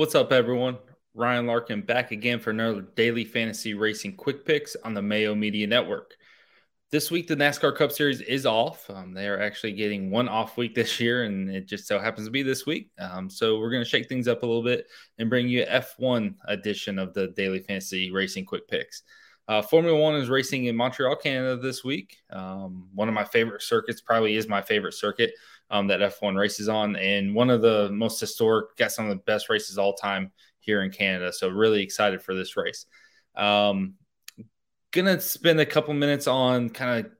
What's up, everyone? Ryan Larkin back again for another daily fantasy racing quick picks on the Mayo Media Network. This week, the NASCAR Cup Series is off. Um, they are actually getting one off week this year, and it just so happens to be this week. Um, so we're going to shake things up a little bit and bring you F1 edition of the daily fantasy racing quick picks. Uh, Formula One is racing in Montreal, Canada this week. Um, one of my favorite circuits, probably is my favorite circuit um, that F1 races on, and one of the most historic, got some of the best races all time here in Canada. So really excited for this race. Um, gonna spend a couple minutes on kind of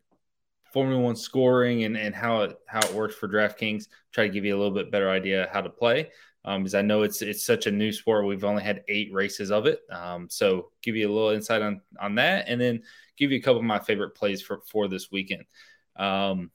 Formula One scoring and, and how it how it works for DraftKings. Try to give you a little bit better idea how to play um, because I know it's it's such a new sport. We've only had eight races of it, um, so give you a little insight on on that, and then give you a couple of my favorite plays for for this weekend. Um,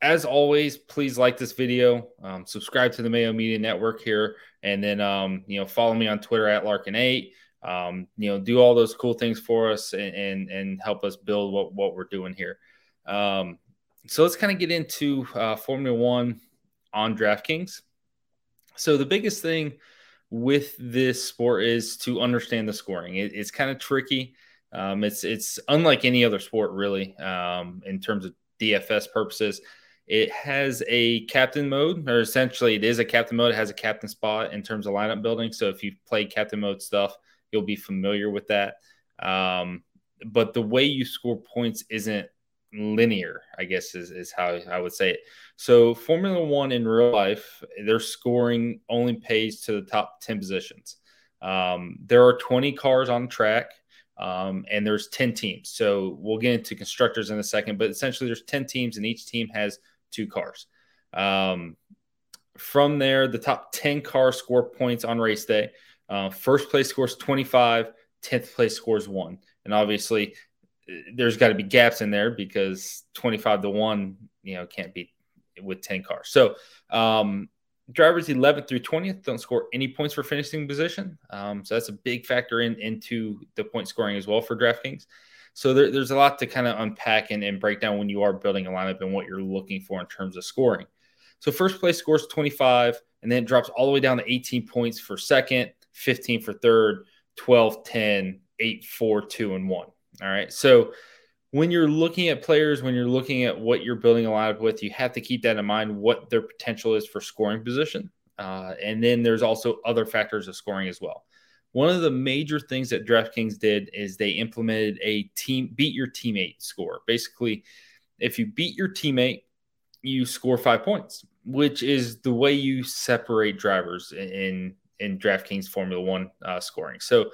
as always, please like this video, um, subscribe to the Mayo Media Network here, and then um, you know follow me on Twitter at Larkin8. Um, you know, do all those cool things for us and and, and help us build what what we're doing here. Um, so let's kind of get into uh, Formula One on DraftKings. So the biggest thing with this sport is to understand the scoring. It, it's kind of tricky. Um, it's it's unlike any other sport really um, in terms of DFS purposes. It has a captain mode, or essentially it is a captain mode. It has a captain spot in terms of lineup building. So if you've played captain mode stuff, you'll be familiar with that. Um, but the way you score points isn't linear, I guess is, is how I would say it. So Formula One in real life, their scoring only pays to the top 10 positions. Um, there are 20 cars on track. Um, and there's 10 teams. So we'll get into constructors in a second, but essentially there's 10 teams and each team has two cars. Um, from there, the top 10 cars score points on race day. Uh, first place scores 25, 10th place scores one. And obviously, there's got to be gaps in there because 25 to 1, you know, can't be with 10 cars. So, um, drivers 11th through 20th don't score any points for finishing position. Um, so that's a big factor in into the point scoring as well for DraftKings. So there, there's a lot to kind of unpack and, and break down when you are building a lineup and what you're looking for in terms of scoring. So first place scores 25, and then it drops all the way down to 18 points for second, 15 for third, 12, 10, 8, 4, 2, and 1. All right. So when you're looking at players, when you're looking at what you're building a lineup with, you have to keep that in mind what their potential is for scoring position. Uh, and then there's also other factors of scoring as well. One of the major things that DraftKings did is they implemented a team beat your teammate score. Basically, if you beat your teammate, you score five points, which is the way you separate drivers in in DraftKings Formula One uh, scoring. So,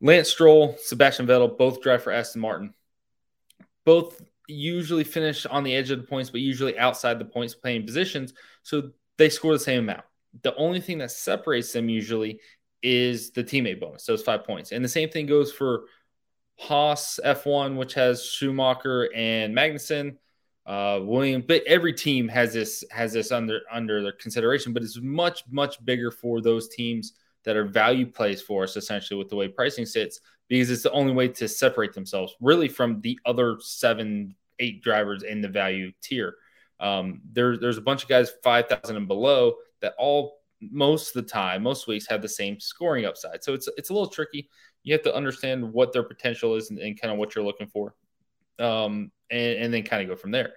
Lance Stroll, Sebastian Vettel, both drive for Aston Martin. Both usually finish on the edge of the points, but usually outside the points playing positions. So they score the same amount. The only thing that separates them usually is the teammate bonus, those five points. And the same thing goes for Haas F1, which has Schumacher and Magnussen, uh, William. But every team has this has this under under their consideration, but it's much much bigger for those teams that are value plays for us, essentially with the way pricing sits, because it's the only way to separate themselves really from the other seven eight drivers in the value tier. Um, there, there's a bunch of guys five thousand and below that all most of the time, most weeks have the same scoring upside. So it's it's a little tricky. You have to understand what their potential is and, and kind of what you're looking for, um, and, and then kind of go from there.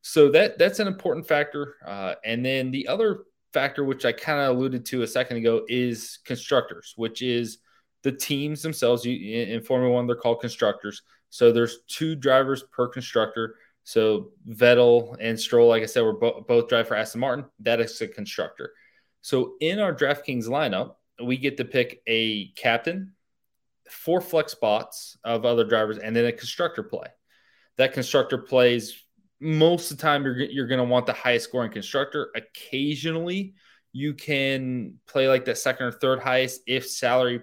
So that that's an important factor. Uh, and then the other factor, which I kind of alluded to a second ago, is constructors, which is the teams themselves. You, in Formula One, they're called constructors. So there's two drivers per constructor. So Vettel and Stroll, like I said, were bo- both drive for Aston Martin. That is a constructor. So in our DraftKings lineup, we get to pick a captain, four flex spots of other drivers, and then a constructor play. That constructor plays most of the time. You're you're going to want the highest scoring constructor. Occasionally, you can play like the second or third highest if salary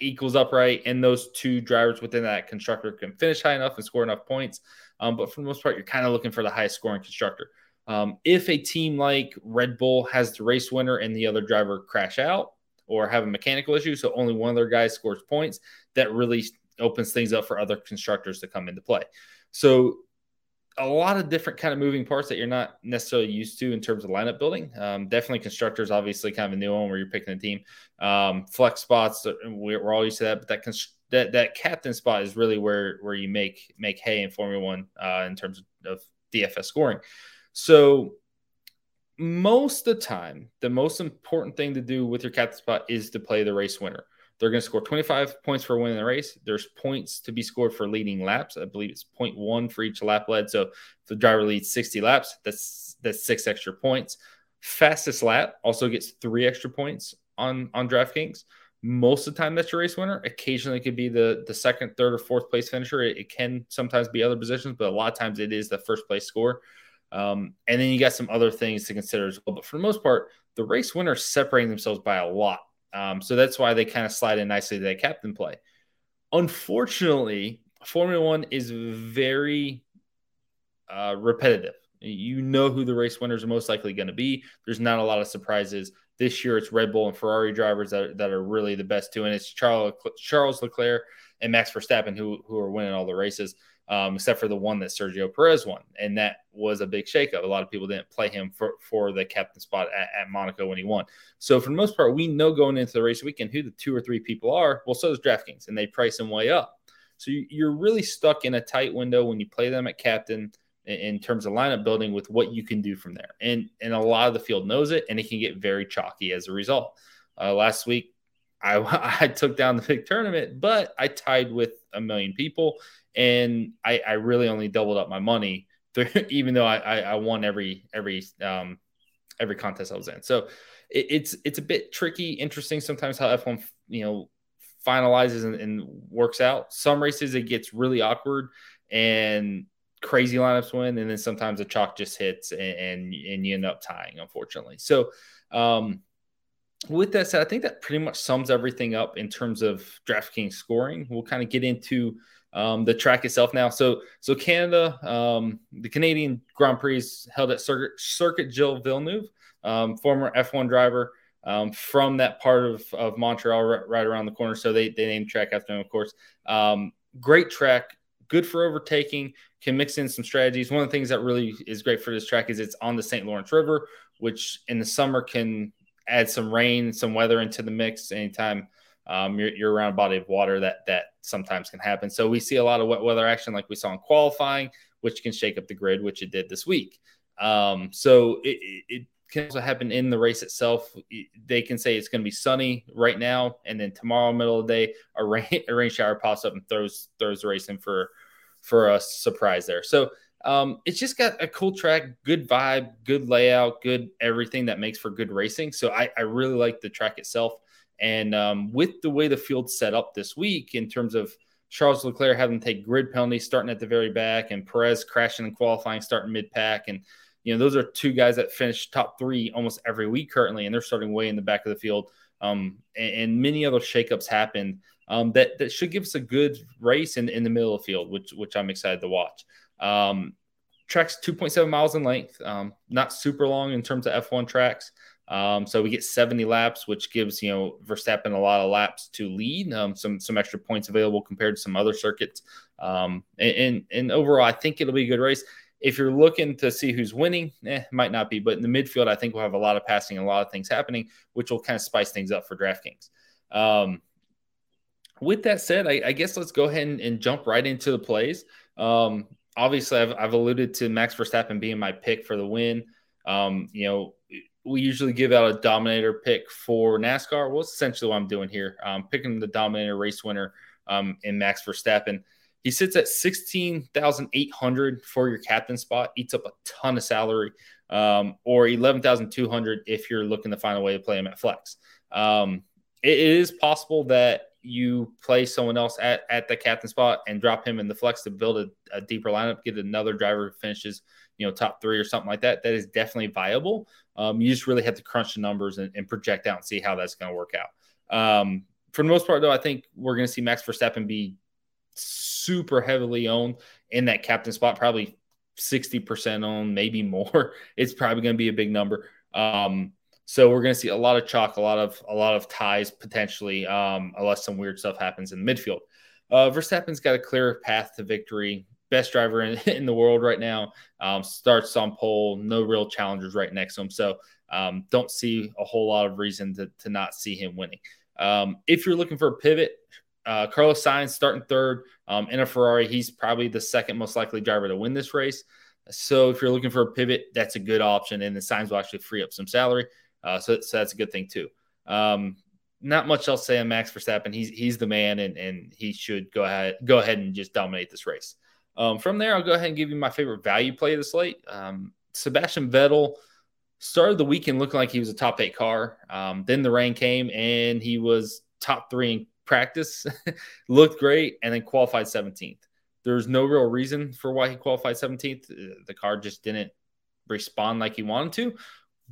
equals upright and those two drivers within that constructor can finish high enough and score enough points. Um, but for the most part, you're kind of looking for the highest scoring constructor. Um, if a team like Red Bull has the race winner and the other driver crash out or have a mechanical issue, so only one of their guys scores points, that really opens things up for other constructors to come into play. So a lot of different kind of moving parts that you're not necessarily used to in terms of lineup building. Um, definitely constructors, obviously, kind of a new one where you're picking a team. Um, flex spots, uh, we're, all used to that, but that const- that that captain spot is really where where you make make hay in Formula One uh, in terms of DFS scoring. So most of the time, the most important thing to do with your captain spot is to play the race winner. They're going to score 25 points for winning the race. There's points to be scored for leading laps. I believe it's 0.1 for each lap led. So if the driver leads 60 laps, that's that's six extra points. Fastest lap also gets three extra points on on DraftKings. Most of the time, that's your race winner. Occasionally, it could be the the second, third, or fourth place finisher. It, it can sometimes be other positions, but a lot of times it is the first place score. Um, and then you got some other things to consider as well. But for the most part, the race winners separating themselves by a lot um, so that's why they kind of slide in nicely to that captain play. Unfortunately, Formula One is very uh, repetitive. You know who the race winners are most likely going to be. There's not a lot of surprises. This year, it's Red Bull and Ferrari drivers that, that are really the best two, and it's Charles Charles Leclerc and Max Verstappen who who are winning all the races um, except for the one that Sergio Perez won. And that was a big shakeup. A lot of people didn't play him for, for the captain spot at, at, Monaco when he won. So, for the most part, we know going into the race weekend who the two or three people are. Well, so does DraftKings, and they price them way up. So, you're really stuck in a tight window when you play them at captain in terms of lineup building with what you can do from there. And, and a lot of the field knows it, and it can get very chalky as a result. Uh, last week, I, I took down the big tournament, but I tied with a million people and I, I really only doubled up my money, even though I, I, I won every every um, every contest I was in. So it, it's it's a bit tricky, interesting sometimes how F1 you know finalizes and, and works out. Some races it gets really awkward and crazy lineups win, and then sometimes the chalk just hits and, and, and you end up tying, unfortunately. So, um, with that said, I think that pretty much sums everything up in terms of DraftKings scoring. We'll kind of get into um, the track itself now. So so Canada, um, the Canadian Grand Prix is held at Circuit, Circuit Gilles Villeneuve, um, former F1 driver um, from that part of, of Montreal, right, right, around the corner. So they they named track after him, of course. Um, great track, good for overtaking. Can mix in some strategies. One of the things that really is great for this track is it's on the St. Lawrence River, which in the summer can add some rain, some weather into the mix anytime um, you're, you're, around a body of water that that sometimes can happen. So we see a lot of wet weather action, like we saw in qualifying, which can shake up the grid, which it did this week. Um, so it, it, can also happen in the race itself. They can say it's going to be sunny right now, and then tomorrow, middle of the day, a rain, a rain shower pops up and throws throws the race in for for a surprise there. So um, it's just got a cool track, good vibe, good layout, good everything that makes for good racing. So I, I really like the track itself. And um, with the way the field's set up this week, in terms of Charles Leclerc having to take grid penalties starting at the very back, and Perez crashing and qualifying starting mid pack, and you know those are two guys that finish top three almost every week currently, and they're starting way in the back of the field. Um, and, and, many other shakeups happened um, that that should give us a good race in, in the middle of the field, which which I'm excited to watch. Um, tracks 2.7 miles in length, um, not super long in terms of F1 tracks. Um, so we get 70 laps, which gives you know Verstappen a lot of laps to lead, um, some some extra points available compared to some other circuits. Um, and, and overall, I think it'll be a good race. If you're looking to see who's winning, eh, might not be, but in the midfield, I think we'll have a lot of passing and a lot of things happening, which will kind of spice things up for DraftKings. Um, with that said, I, I, guess let's go ahead and, and, jump right into the plays. Um, obviously, I've, I've alluded to Max Verstappen being my pick for the win. Um, you know, we usually give out a dominator pick for NASCAR. Well, it's essentially what I'm doing here. Um, picking the dominator race winner um, in Max Verstappen. He sits at 16,800 for your captain spot, eats up a ton of salary, um, or 11,200 if you're looking to find a way to play him at flex. Um, it, it is possible that you play someone else at, at the captain spot and drop him in the flex to build a, a deeper lineup, get another driver finishes – you know top three or something like that, that is definitely viable. Um, you just really have to crunch the numbers and, and project out and see how that's going to work out. Um, for the most part, though, I think we're going to see Max Verstappen be super heavily owned in that captain spot, probably 60% owned, maybe more. It's probably going to be a big number. Um, so we're going to see a lot of chalk, a lot of a lot of ties potentially, um, unless some weird stuff happens in the midfield. Uh, Verstappen's got a clear path to victory best driver in, in the world right now. Um, starts on pole, no real challengers right next to him. So um, don't see a whole lot of reason to, to not see him winning. Um, if you're looking for a pivot, uh, Carlos Sainz starting third um, in a Ferrari. He's probably the second most likely driver to win this race. So if you're looking for a pivot, that's a good option, and the Sainz will actually free up some salary. Uh, so, so that's a good thing too. Um, not much else to say on Max Verstappen. He's he's the man, and and he should go ahead go ahead and just dominate this race. Um, from there, I'll go ahead and give you my favorite value play of the slate. Um, Sebastian Vettel started the weekend looking like he was a top eight car. Um, then the rain came, and he was top three in practice, looked great, and then qualified 17th. There's no real reason for why he qualified 17th. Uh, the car just didn't respond like he wanted to,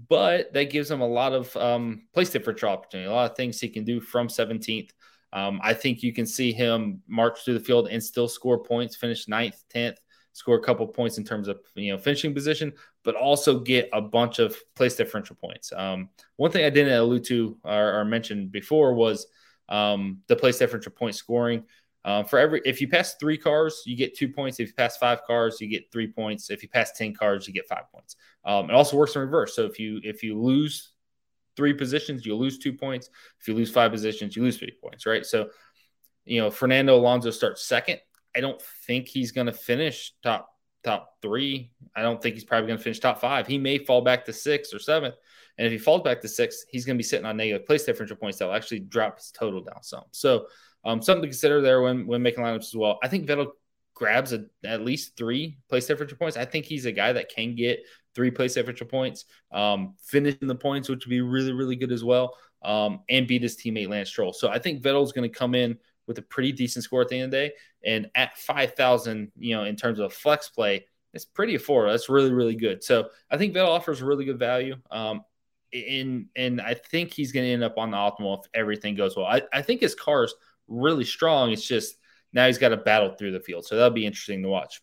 but that gives him a lot of um, place differential opportunity, a lot of things he can do from 17th. Um, I think you can see him march through the field and still score points, finish ninth, 10th, score a couple points in terms of you know finishing position, but also get a bunch of place differential points. Um, one thing I didn't allude to or, or mention before was um, the place differential point scoring. Uh, for every, if you pass three cars, you get two points. If you pass five cars, you get three points. If you pass ten cars, you get five points. Um, it also works in reverse. So if you if you lose three positions, you lose two points. If you lose five positions, you lose three points. Right. So, you know, Fernando Alonso starts second. I don't think he's going to finish top top three. I don't think he's probably going to finish top five. He may fall back to sixth or seventh. And if he falls back to six, he's going to be sitting on negative place differential points that will actually drop his total down some. So um, something to consider there when when making lineups as well. I think Vettel grabs a, at least three place differential points. I think he's a guy that can get three place differential points, um, finishing the points, which would be really really good as well, um, and beat his teammate Lance Stroll. So I think Vettel's going to come in with a pretty decent score at the end of the day, and at five thousand, you know, in terms of flex play. It's pretty affordable. That's really, really good. So I think Vettel offers really good value. Um, and and I think he's going to end up on the optimal if everything goes well. I, I think his car's really strong. It's just now he's got to battle through the field, so that'll be interesting to watch.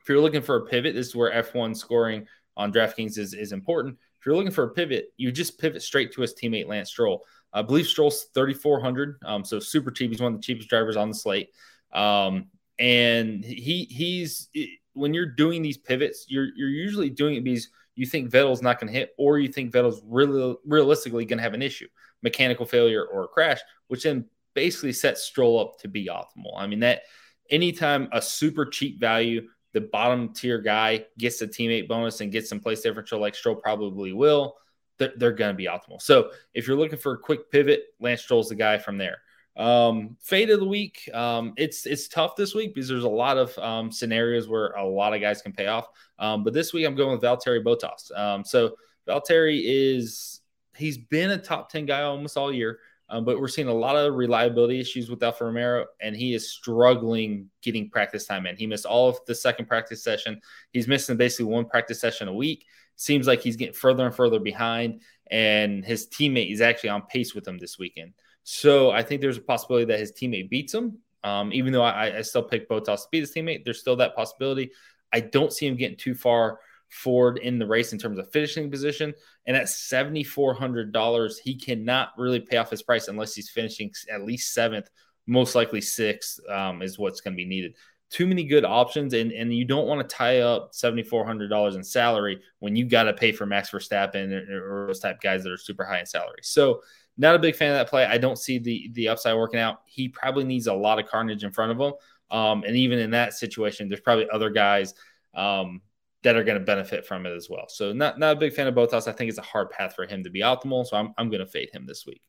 If you're looking for a pivot, this is where F1 scoring on DraftKings is is important. If you're looking for a pivot, you just pivot straight to his teammate Lance Stroll. I believe Stroll's 3,400, um, so super cheap. He's one of the cheapest drivers on the slate, um, and he he's when you're doing these pivots, you're you're usually doing it because you think Vettel's not going to hit, or you think Vettel's really realistically going to have an issue, mechanical failure or a crash, which then basically set Stroll up to be optimal. I mean that anytime a super cheap value, the bottom tier guy gets a teammate bonus and gets some place differential, like Stroll probably will, they're, they're going to be optimal. So if you're looking for a quick pivot, Lance Stroll's the guy from there. Um, fade of the week. Um, it's it's tough this week because there's a lot of um, scenarios where a lot of guys can pay off. Um, but this week I'm going with Valtteri Bottas. Um, so Valtteri is he's been a top 10 guy almost all year. Um, but we're seeing a lot of reliability issues with Alfa Romero, and he is struggling getting practice time in. He missed all of the second practice session. He's missing basically one practice session a week. Seems like he's getting further and further behind, and his teammate is actually on pace with him this weekend. So I think there's a possibility that his teammate beats him. Um, even though I, I still pick Bottas to beat his teammate, there's still that possibility. I don't see him getting too far forward in the race in terms of finishing position. And at $7,400, he cannot really pay off his price unless he's finishing at least seventh, most likely sixth um, is what's going to be needed. Too many good options, and, and you don't want to tie up $7,400 in salary when you got to pay for Max Verstappen or, or those type guys that are super high in salary. So not a big fan of that play. I don't see the the upside working out. He probably needs a lot of carnage in front of him. Um, and even in that situation, there's probably other guys um, that are going to benefit from it as well. So not not a big fan of Bottas. I think it's a hard path for him to be optimal. So I'm I'm going to fade him this week.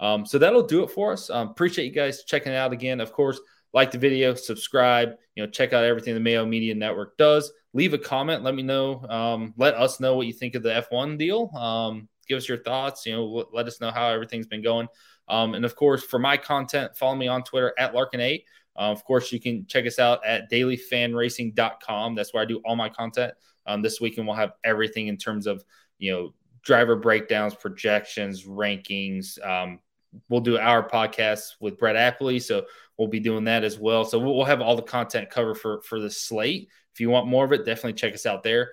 Um, so that'll do it for us. Um, appreciate you guys checking it out again. Of course, like the video, subscribe. You know, check out everything the Mayo Media Network does. Leave a comment. Let me know. Um, let us know what you think of the F1 deal. Um, give us your thoughts. You know, let us know how everything's been going. Um, and of course, for my content, follow me on Twitter at Larkin8. Uh, of course, you can check us out at dailyfanracing.com. That's where I do all my content. Um, this weekend, we'll have everything in terms of, you know, driver breakdowns, projections, rankings. Um, we'll do our podcast with Brett Appley. So we'll be doing that as well. So we'll have all the content covered for, for the slate. If you want more of it, definitely check us out there.